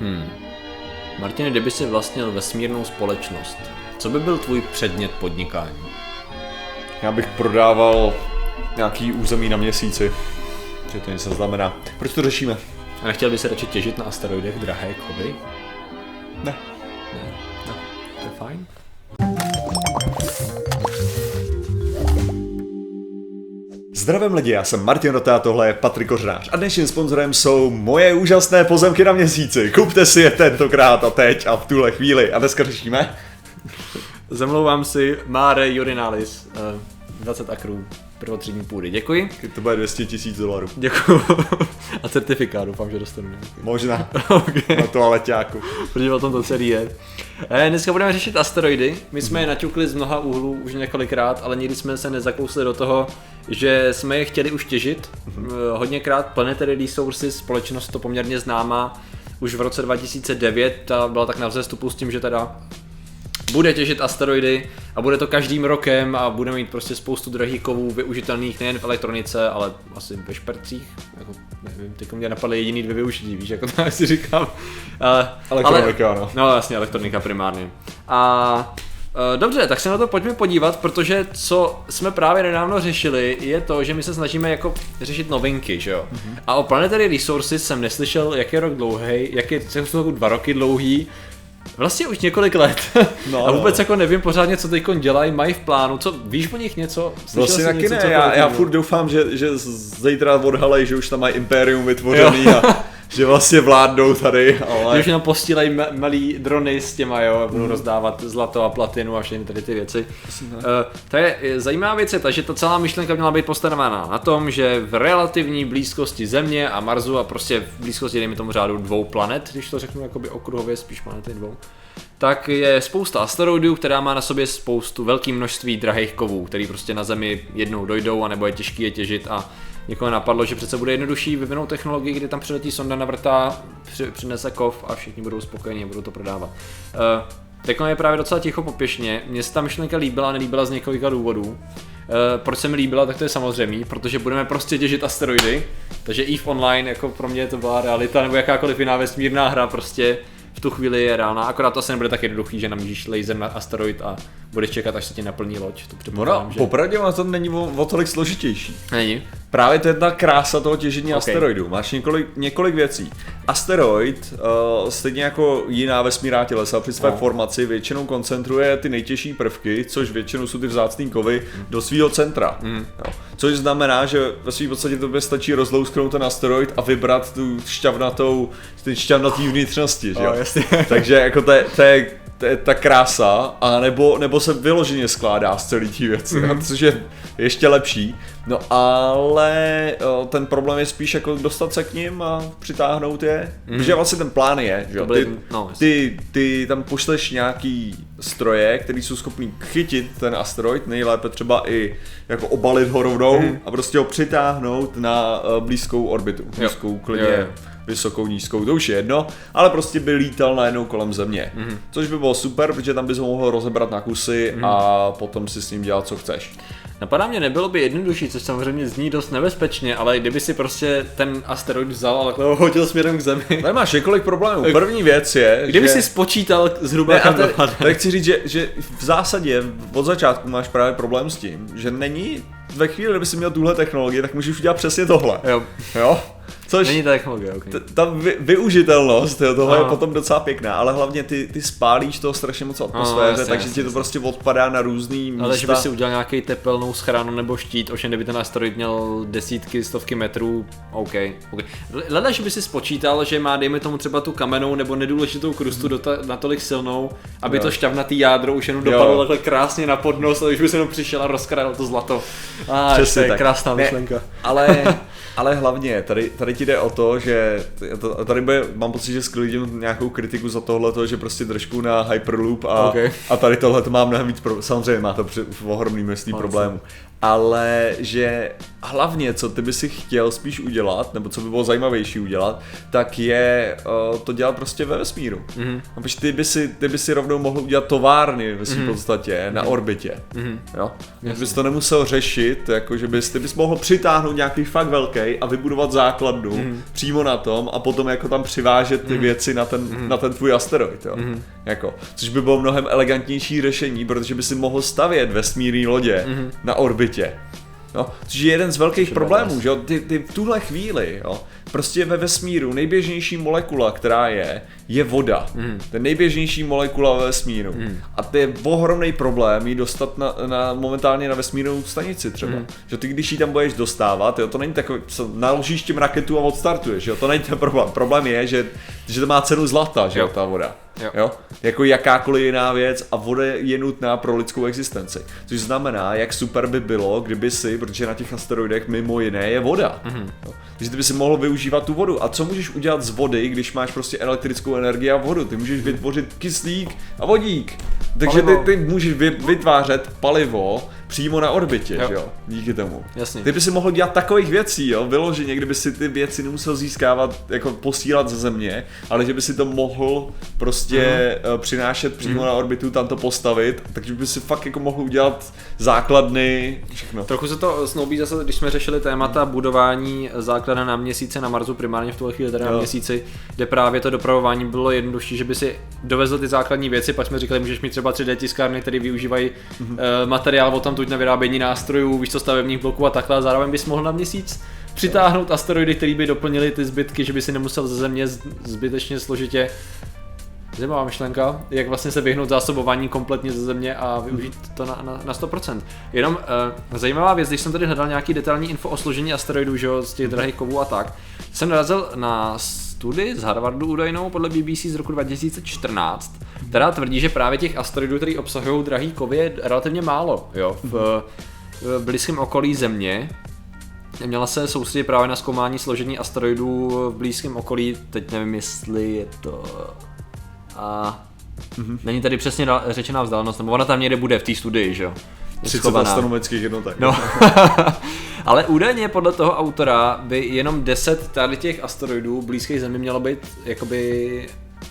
Hmm. Martin, kdyby si vlastnil vesmírnou společnost, co by byl tvůj předmět podnikání? Já bych prodával nějaký území na měsíci. Že to něco znamená. Proč to řešíme? A nechtěl by se radši těžit na asteroidech drahé kovy? Ne. Ne, no, to je fajn. Zdravím lidi, já jsem Martin Rota tohle je Patrik Kořnář. A dnešním sponzorem jsou moje úžasné pozemky na měsíci. Kupte si je tentokrát a teď a v tuhle chvíli. A dneska řešíme? Zamlouvám si Mare Urinalis, uh, 20 akrů prvotřídní půdy. Děkuji. To bude 200 tisíc dolarů. Děkuji. A certifikát doufám, že dostanu. Možná. okay. Na toaleťáku. Protože o tom to celý je. Eh, dneska budeme řešit asteroidy. My jsme je naťukli z mnoha úhlů už několikrát, ale nikdy jsme se nezakousli do toho, že jsme je chtěli už těžit. Eh, Hodněkrát Planetary Resources, společnost to poměrně známá, už v roce 2009 ta byla tak na vzestupu s tím, že teda bude těžit asteroidy a bude to každým rokem a budeme mít prostě spoustu drahých kovů využitelných nejen v elektronice, ale asi ve špercích. Jako, nevím, teď mě napadly jediný dvě využití, víš, jako to si říkám. Uh, Elektronika, no. No jasně, elektronika primárně. A eh, Dobře, tak se na to pojďme podívat, protože co jsme právě nedávno řešili, je to, že my se snažíme jako řešit novinky, že jo? Mm-hmm. A o Planetary Resources jsem neslyšel, jak je rok dlouhý, jak je jsou dva roky dlouhý, Vlastně už několik let. No, a vůbec no. jako nevím pořádně, co teď dělají, mají v plánu. Co, víš o nich něco? Slyšel Vlastně taky něco, ne, já, já furt doufám, že, že zítra odhalej, že už tam mají impérium vytvořený a že vlastně vládnou tady, Že ale... už jenom postílají ma- malý drony s těma, jo, a budou Mhm. rozdávat zlato a platinu a všechny tady ty věci. Uh, to je zajímavá věc je ta, že ta celá myšlenka měla být postavená na tom, že v relativní blízkosti Země a Marsu a prostě v blízkosti, dejme tomu řádu dvou planet, když to řeknu jakoby okruhově, spíš planety dvou, tak je spousta asteroidů, která má na sobě spoustu, velké množství drahých kovů, který prostě na Zemi jednou dojdou, anebo je těžký je těžit a někoho napadlo, že přece bude jednodušší vyvinout technologii, kdy tam přiletí sonda navrtá, při, přinese kov a všichni budou spokojení a budou to prodávat. Uh, Teď je právě docela ticho popěšně, mně se ta myšlenka líbila a nelíbila z několika důvodů. Uh, proč se mi líbila, tak to je samozřejmé, protože budeme prostě těžit asteroidy, takže EVE Online jako pro mě to byla realita, nebo jakákoliv jiná vesmírná hra prostě v tu chvíli je reálná, akorát to asi nebude tak jednoduchý, že namíříš laser na asteroid a budeš čekat, až se ti naplní loď. To předpokládám, no že... popravdě ono to není o, o tolik složitější. Není. Právě to je ta krása toho těžení Ok. asteroidů. Máš několik, několik věcí. Asteroid, uh, stejně jako jiná vesmírná tělesa, při své No. formaci většinou koncentruje ty nejtěžší prvky, což většinou jsou ty vzácné kovy, do svého centra. Mm. Jo. Což znamená, že ve svým podstatě tobě stačí rozlousknout ten asteroid a vybrat tu šťavnatou, ty šťavnatý vnitřnosti, že jo? Jo, jasně. Takže jako to je, to je, to je ta krása, a nebo, nebo se vyloženě skládá z celý té věci, mm. což je ještě lepší. No ale ten problém je spíš jako dostat se k ním a přitáhnout je, mm. protože vlastně ten plán je, že jo, ty, no, ty, ty tam pošleš nějaký stroje, který jsou schopný chytit ten asteroid, nejlépe třeba i jako obalit ho rovnou Mhm. a prostě ho přitáhnout na uh, blízkou orbitu, blízkou klidně Jo, jo. Vysokou, nízkou, to už je jedno, ale prostě by lítal najednou kolem země. Mhm. Mm-hmm. Což by bylo super, protože tam bys ho mohl rozebrat na kusy Mhm. mm-hmm. a potom si s ním dělat, co chceš. Napadá mě, nebylo by jednodušší, což samozřejmě zní dost nebezpečně, ale kdyby si prostě ten asteroid vzal a takhle ho hodil směrem k Zemi. Tady máš několik problémů. První věc je, Kdyby že... si spočítal zhruba Ne, kam tady, tady chci říct, že, že v zásadě od začátku máš právě problém s tím, že není ve chvíli, kdyby si měl tuhle technologii, tak můžeš udělat přesně tohle. Jo, Jo? Což není ta technologie, ok. t- ta vy, využitelnost, jo, tohle Aha. je potom docela pěkná, ale hlavně ty, ty spálíš toho strašně moc v atmosféře, jasně, takže jasně, ti to jasně. prostě odpadá na různý místa. Ale že by si udělal nějaký tepelnou schranu nebo štít, ovšem kdyby ten asteroid měl desítky, stovky metrů, OK. okay. Leda, že by si spočítal, že má, dejme tomu třeba tu kamennou nebo nedůležitou krustu dota- natolik silnou, aby Jo. to šťavnatý jádro už jenom Jo. dopadlo takhle krásně na podnos a už by se jenom přišel a rozkradl to zlato. A Přesně to je tak. krásná Ne, myšlenka. Ale, ale hlavně, tady, tady ti jde o to, že tady bude, mám pocit, že sklidím nějakou kritiku za tohle, že prostě držku na Hyperloop a, Ok. a tady tohle to má mnohem víc, pro, samozřejmě má to při, v ohromný množství No, problémů. Ale že hlavně, co ty by si chtěl spíš udělat, nebo co by bylo zajímavější udělat, tak je uh, to dělat prostě ve vesmíru. Mm-hmm. A ty by, si, ty by si rovnou mohl udělat továrny ve svým mm-hmm. podstatě na orbitě. Mm-hmm. Jo? Že bys to nemusel řešit, jako že bys, ty bys mohl přitáhnout nějaký fakt velký a vybudovat základnu mm-hmm. přímo na tom a potom jako tam přivážet ty mm-hmm. věci na ten, mm-hmm. na ten tvůj asteroid. Jo? Mm-hmm. Jako, což by bylo mnohem elegantnější řešení, protože by si mohl stavět vesmírné lodě mm-hmm. na orbitě. No, což je jeden z velkých problémů, že jo, ty, ty v tuhle chvíli, jo, prostě ve vesmíru nejběžnější molekula, která je, je voda. Mm. To je nejběžnější molekula ve vesmíru. Mm. A to je ohromný problém ji dostat na, na, momentálně na vesmírnou stanici třeba. Mm. Že ty, když ji tam budeš dostávat, jo, to není takový, co, naložíš tím raketu a odstartuješ, jo, to není ten problém. Problém je, že, že to má cenu zlata, že jo, ta voda. Jo. jo. Jako jakákoliv jiná věc a voda je nutná pro lidskou existenci. Což znamená, jak super by bylo, kdyby si, protože na těch asteroidech mimo jiné je voda. Mm-hmm. Jo. Takže ty by si mohl využívat tu vodu. A co můžeš udělat z vody, když máš prostě elektrickou energii a vodu? Ty můžeš vytvořit kyslík a vodík. Takže ty, ty můžeš vytvářet palivo přímo na orbitě, jo. jo, díky tomu. Jasně. Ty by si mohl dělat takových věcí, jo, vyloženě, kdyby si ty věci nemusel získávat, jako posílat ze země, ale že by si to mohl prostě uh-huh. přinášet přímo uh-huh. na orbitu, tam to postavit, takže by si fakt jako mohl udělat základny, všechno. Trochu se to snoubí zase, když jsme řešili témata budování základen na měsíce na Marsu, primárně v tuhle chvíli teda jo. na měsíci, kde právě to dopravování bylo jednodušší, že by si dovezl ty základní věci, pak jsme říkali, můžeš mít třeba 3D tiskárny, které využívají uh-huh. uh, materiál od tam tuď na vyrábění nástrojů, víš co, stavebních bloků a takhle, a zároveň bys mohl na měsíc přitáhnout asteroidy, které by doplnili ty zbytky, že by si nemusel ze země zbytečně složitě Zajímavá myšlenka, jak vlastně se vyhnout zásobování kompletně ze země a využít to na, na, na 100%. Jenom uh, zajímavá věc, když jsem tady hledal nějaký detailní info o složení asteroidů, že z těch drahých kovů a tak, jsem narazil na studii z Harvardu údajnou podle BBC z roku 2014, která tvrdí, že právě těch asteroidů, které obsahují drahý kovy, je relativně málo jo, v, v blízkém okolí Země. Měla se soustředit právě na zkoumání složení asteroidů v blízkém okolí, teď nevím, jestli je to... A Mm-hmm. Není tady přesně řečená vzdálenost, nebo ona tam někde bude v té studii, že jo? 30 astronomických jednotek. No. Ale údajně podle toho autora by jenom 10 tady těch asteroidů blízkých Zemi mělo být jakoby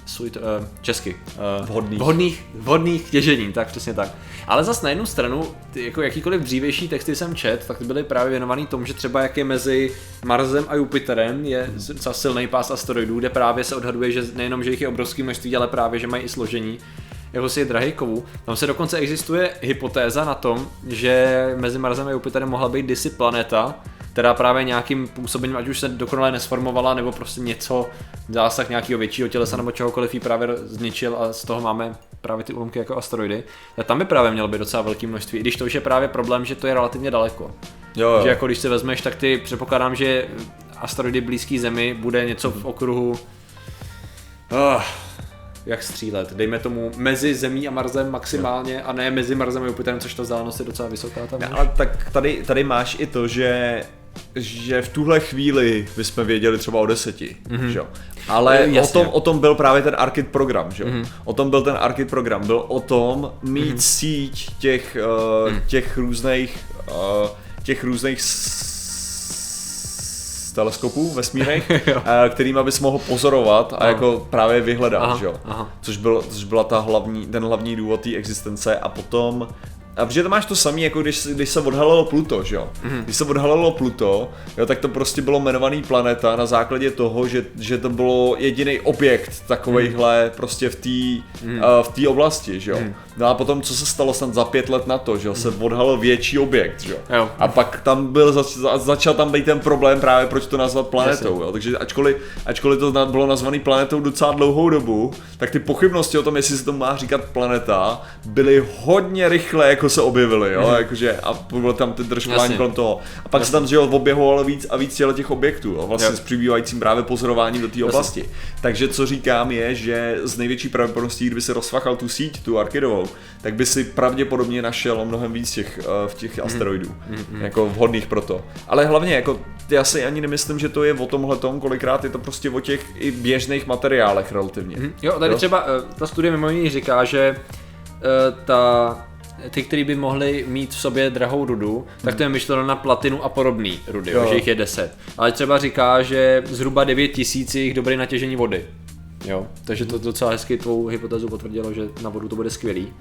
suit, uh, česky. Uh, vhodných. vhodných. Vhodných těžení, tak přesně tak. Ale zase na jednu stranu, ty, jako jakýkoliv dřívější texty jsem čet, tak ty byly právě věnovaný tomu, že třeba jak je mezi Marsem a Jupiterem je docela silný pás asteroidů, kde právě se odhaduje, že nejenom, že jich je obrovský množství, ale právě, že mají i složení jako si drahý kovů. Tam se dokonce existuje hypotéza na tom, že mezi Marsem a Jupiterem mohla být kdysi planeta, která právě nějakým působením, ať už se dokonale nesformovala, nebo prostě něco, zásah nějakého většího tělesa nebo čehokoliv ji právě zničil a z toho máme právě ty úlomky jako asteroidy. A tam by právě mělo být docela velké množství, i když to už je právě problém, že to je relativně daleko. Jo, jo. Že jako když se vezmeš, tak ty předpokládám, že asteroidy blízký Zemi bude něco v okruhu oh, jak střílet. Dejme tomu mezi Zemí a Marsem maximálně a ne mezi Marsem a Jupiterem, což ta vzdálenost je docela vysoká tam. Ne, ale tak tady, tady máš i to, že že v tuhle chvíli bychom věděli třeba o deseti, mm-hmm. že? Ale o tom, o tom byl právě ten Arkit program, že? Mm-hmm. O tom byl ten Arkit program, byl o tom mít mm-hmm. síť těch, uh, mm. těch různých uh, těch různých teleskopů vesmírných, eh, kterým bys mohl pozorovat a aha. jako právě vyhledat, aha, že jo? Aha. Což, byl, což byla ta hlavní, ten hlavní důvod té existence a potom a protože to máš to samé, jako když, když se odhalilo Pluto, že jo? Mm-hmm. Když se odhalilo Pluto, jo, tak to prostě bylo jmenovaný planeta na základě toho, že, že to bylo jediný objekt takovejhle mm-hmm. prostě v té mm-hmm. uh, v oblasti, že jo? Mm-hmm. No a potom, co se stalo snad za pět let na to, že jo, se mhm. odhalil větší objekt, že jo? A pak tam byl, zač, začal tam být ten problém právě, proč to nazvat planetou, jo? Takže ačkoliv, ačkoliv to bylo nazvaný planetou docela dlouhou dobu, tak ty pochybnosti o tom, jestli se to má říkat planeta, byly hodně rychle jako se objevily, jo? Mm. Jakože, a bylo tam ty držkování kolem toho. A pak Jasně. se tam, že jo, objevovalo víc a víc těch objektů, jo? Vlastně jo. s přibývajícím právě pozorováním do té oblasti. Takže co říkám je, že z největší pravděpodobností, kdyby se rozfachal tu síť, tu Arkidovou, tak by si pravděpodobně našel mnohem víc těch, uh, v těch mhm. asteroidů, mm, mm, jako vhodných pro to. Ale hlavně, jako, já si ani nemyslím, že to je o tomhle tom, kolikrát je to prostě o těch i běžných materiálech relativně. Mm, jo, tady jo? třeba uh, ta studie mimo jiný říká, že uh, ta ty, který by mohli mít v sobě drahou rudu, tak to je myšleno na platinu a podobný rudy, jo. Jo. že jich je 10. Ale třeba říká, že zhruba 9 tisíc je jich dobrý na těžení vody. Jo, takže to docela hezky tvou hypotézu potvrdilo, že na vodu to bude skvělý.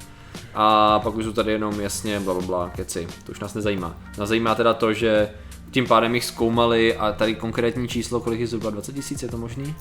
A pak už jsou tady jenom jasně bla, bla, bla keci, to už nás nezajímá. Nás zajímá teda to, že tím pádem jich zkoumali a tady konkrétní číslo, kolik je zhruba 20 tisíc, je to možný?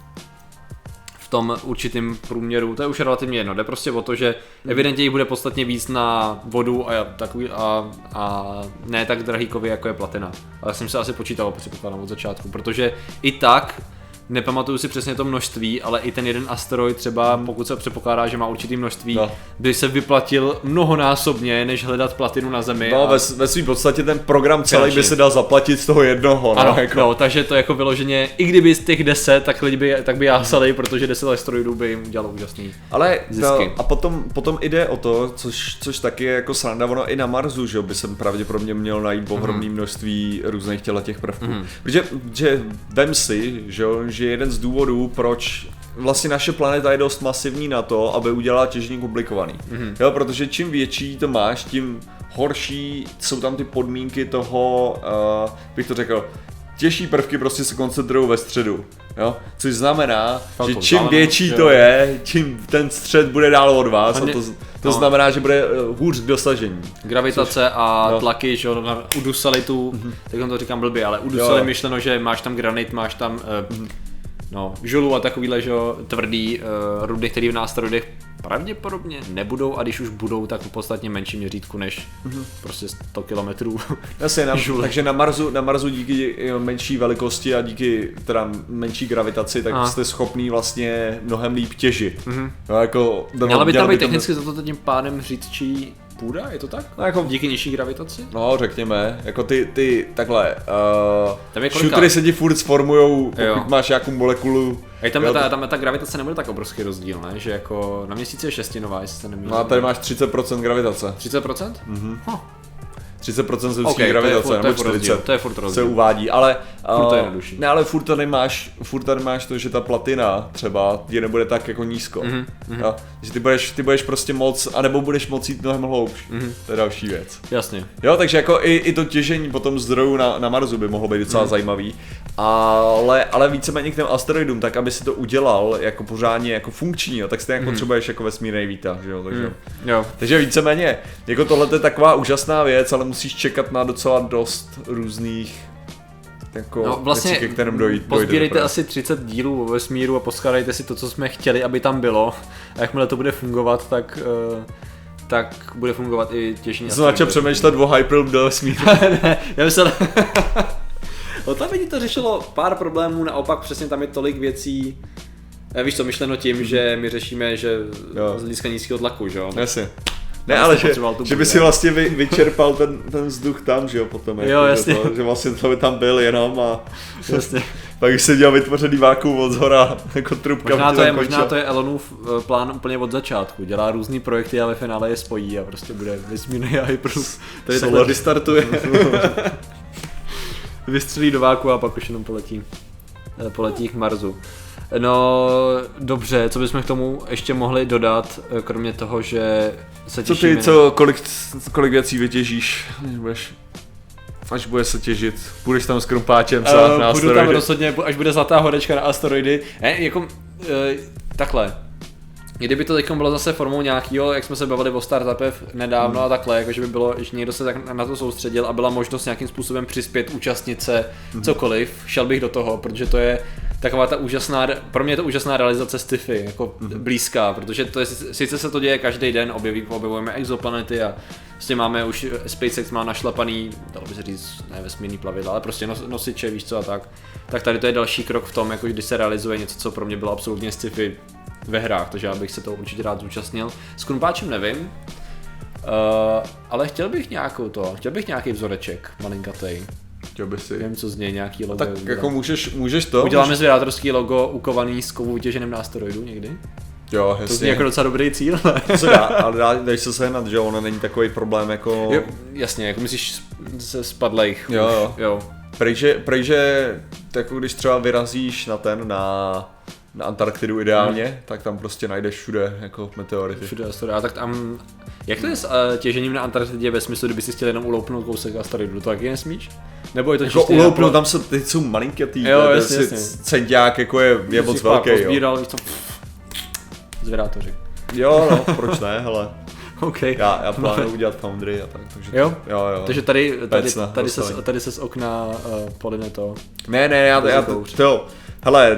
v tom určitým průměru, to je už relativně jedno, jde prostě o to, že evidentně jich bude podstatně víc na vodu a, takový, a, a ne tak drahý kovy, jako je platina. Ale jsem se asi počítal, předpokládám od začátku, protože i tak nepamatuju si přesně to množství, ale i ten jeden asteroid třeba, pokud se předpokládá, že má určitý množství, No. by se vyplatil mnohonásobně, než hledat platinu na Zemi. No, a- ve, ve svým podstatě ten program celý by Finančně. se dal zaplatit z toho jednoho, no, Ano, jako. no, takže to jako vyloženě, i kdyby z těch 10, tak lidi by, tak by jásali, protože 10 asteroidů by jim udělalo úžasný. Ale Zisky. no, a potom, potom jde o to, což, což taky je jako sranda, ono i na Marsu, že by se pravděpodobně mělo najít ohromné množství různých těle těch prvků. Mhm. Protože že vem si, že, že jeden z důvodů, proč vlastně naše planeta je dost masivní na to, aby udělala těžení komplikovaný. Mhm. Jo, protože čím větší to máš, tím horší jsou tam ty podmínky toho, uh, bych to řekl, těžší prvky prostě se koncentrují ve středu. Jo? Což znamená, Velkou že čím větší to je, tím ten střed bude dál od vás a to, to no. znamená, že bude eh, hůř k dosažení. Gravitace a no. tlaky, že jo, na- udusali tu, tak to říkám blbě, ale udusali Jo, myšleno, že máš tam granit, máš tam uh, no, žulu a takovýhle, že tvrdý uh, rudy, který v nástrojích pravděpodobně nebudou a když už budou, tak v podstatně menším měřítku než prostě 100 kilometrů. Jasně, na, takže na Marsu, na Marsu díky eh, menší velikosti a díky teda menší gravitaci, tak Aha. jste schopný vlastně mnohem líp těžit. No, jako, Měla by tam být technicky za to tím pádem řídčí půda, je to tak? No, jako, Díky nižší gravitaci? No, řekněme, jako ty, ty takhle, uh, Tam je kolika? se ti furt sformujou, pokud Jo. máš nějakou molekulu. A tam, jo, je ta, to- tam je ta gravitace nebude tak obrovský rozdíl, ne? Že jako na měsíci je šestinová, jestli se nemýlím. No a tady máš 30% gravitace. 30%? Mhm. 30% ze Ok, okay, gravitace, furt- to je nebo furt rozdíl, 40 to je furt se rozdíl. uvádí, ale Furt to je uh, jednodušší. ne, ale furt tady máš, furt tady máš to, že ta platina třeba je nebude tak jako nízko. Mhm, Jo? Že ty budeš, ty budeš prostě moc, anebo budeš moc jít mnohem hloubš. Mhm. To je další věc. Jasně. Jo, takže jako i, i to těžení potom zdrojů na, na Marsu by mohlo být docela Mhm. mm. zajímavý, ale, ale víceméně k těm asteroidům, tak aby si to udělal jako pořádně jako funkční, jo, tak stejně jako potřebuješ jako vesmírný výtah, že jo, takže. Mm. Jo. Takže víceméně, jako tohle je taková úžasná věc, ale musíš čekat na docela dost různých jako No vlastně věcí, ke kterým dojít, pozbírejte asi 30 dílů o vesmíru a poskládejte si to, co jsme chtěli, aby tam bylo. A jakmile to bude fungovat, tak, uh, tak bude fungovat i těžší. Jsem začal přemýšlet o Hyperloop do vesmíru. ne, já myslel... o tam vidí to řešilo pár problémů, naopak přesně tam je tolik věcí, Eh, Víš co, myšleno tím, že my řešíme, že Jo. z hlediska nízkého tlaku, že jo? Jasně. Ne, ale že, že by si vlastně vy, vyčerpal ten, ten vzduch tam, že jo, potom. Jo, jako, jasně. Že, to, že vlastně to by tam byl jenom a Jasně. pak když se dělal vytvořený vákuum od zhora, jako trubka. Možná to, je, možná to je Elonův eh, plán úplně od začátku. Dělá různý projekty a ve finále je spojí a prostě bude vesmírný Hyperloop. Tady Solar. takhle vystartuje. Vystřelí do váku a pak už jenom poletí, eh, poletí k Marsu. No dobře, co bychom k tomu ještě mohli dodat, eh, kromě toho, že se Co těšíme... ty, co, kolik, kolik věcí vytěžíš, až budeš, až bude se těžit, půjdeš tam s krumpáčem Uh, co, na půjdu tam rozhodně, až bude zlatá horečka na asteroidy. Ne, jako, uh, takhle. Kdyby to teď bylo zase formou nějakého, jak jsme se bavili o startupech nedávno a takhle, jako že by bylo, že někdo se tak na to soustředil a byla možnost nějakým způsobem přispět, účastnit se, cokoliv, šel bych do toho, protože to je taková ta úžasná, pro mě je to úžasná realizace sci-fi, jako blízká, protože to je, sice se to děje každý den, objeví, objevujeme exoplanety a prostě máme už, SpaceX má našlapaný, dalo by se říct, ne vesmírný plavidla, ale prostě nos, nosiče, víš co a tak. Tak tady to je další krok v tom, jako když se realizuje něco, co pro mě bylo absolutně sci-fi ve hrách, takže já bych se to určitě rád zúčastnil. S Krumpáčem nevím, uh, ale chtěl bych nějakou to, chtěl bych nějaký vzoreček malinkatej. Chtěl by si. Nevím, co z něj nějaký logo. Tak udělat. jako můžeš, můžeš to? Uděláme zvědátorský logo ukovaný z kovů vytěženým na asteroidu někdy? Jo, To zní jasně. jako docela dobrý cíl, ne? To se dá, ale dá, dáš se sehnat, že ono není takový problém jako... Jo, jasně, jako myslíš ze spadlejch. Jo, jo. jo. Prejže, prejže jako když třeba vyrazíš na ten, na na Antarktidu ideálně, tak tam prostě najdeš všude jako meteority. Všude asteroid. A tak tam, jak to je s uh, těžením na Antarktidě ve smyslu, kdyby si chtěl jenom uloupnout kousek asteroidu, to taky nesmíš? Nebo je to Jako uloupnout, na- tam jsou, teď jsou malinkatý, Jo, to je jasně, centiák jako je, je moc velký, jo. pozbíral, víš co. Jo, no, proč ne, hele. OK. Já, já plánuju udělat Foundry a tak, takže... Jo? Jo, jo. Takže tady, tady, Pecna, tady, se, tady se z okna uh, to. Ne, ne, já, já to, to, hele,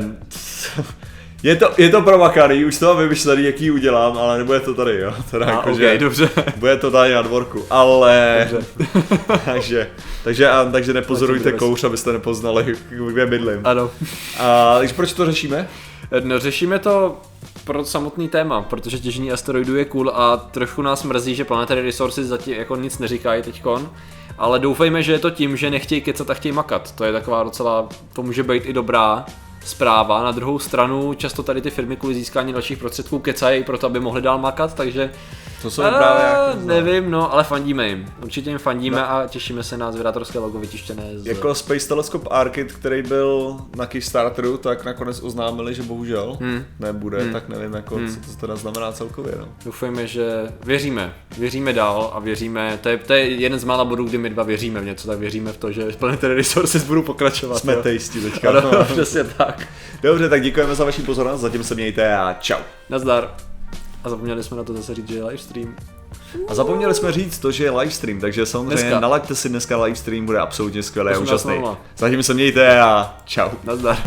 je to, je to promakaný, už to mám vymyšlený, jaký udělám, ale nebude to tady, jo, teda A, jako, OK, že, dobře. bude to tady na dvorku, ale, Dobře. takže, takže, a, takže nepozorujte kouř, abyste nepoznali, kde bydlím. Ano. A, takže proč to řešíme? No, řešíme to pro samotný téma, protože těžení asteroidů je cool a trošku nás mrzí, že Planetary Resources zatím jako nic neříkají teďkon. Ale doufejme, že je to tím, že nechtějí kecat a chtějí makat. To je taková docela, to může být i dobrá zpráva. Na druhou stranu často tady ty firmy kvůli získání dalších prostředků kecají proto, aby mohli dál makat, takže To jsou a, právě jako, nevím, no, ale fandíme jim. Určitě jim fandíme a těšíme se na zvědátorské logo vytištěné z... Jako Space Telescope Arcade, který byl na Kickstarteru, tak nakonec oznámili, že bohužel Hmm. nebude, Hmm. tak nevím, jako, Hmm. co to teda znamená celkově. No. Doufejme, že věříme. Věříme dál a věříme, to je, to je jeden z mála bodů, kdy my dva věříme v něco, tak věříme v to, že Planetary Resources budou pokračovat. Jsme jo. tasty teďka. Ano, přesně tak. Dobře, tak děkujeme za vaši pozornost, zatím se mějte a čau. Nazdar. A zapomněli jsme na to zase říct, že je livestream. A zapomněli jsme říct to, že je livestream, takže samozřejmě Dneska. nalaďte si dneska livestream, bude absolutně skvělý a 18:00. úžasný. Zatím se mějte a čau. Nazdar.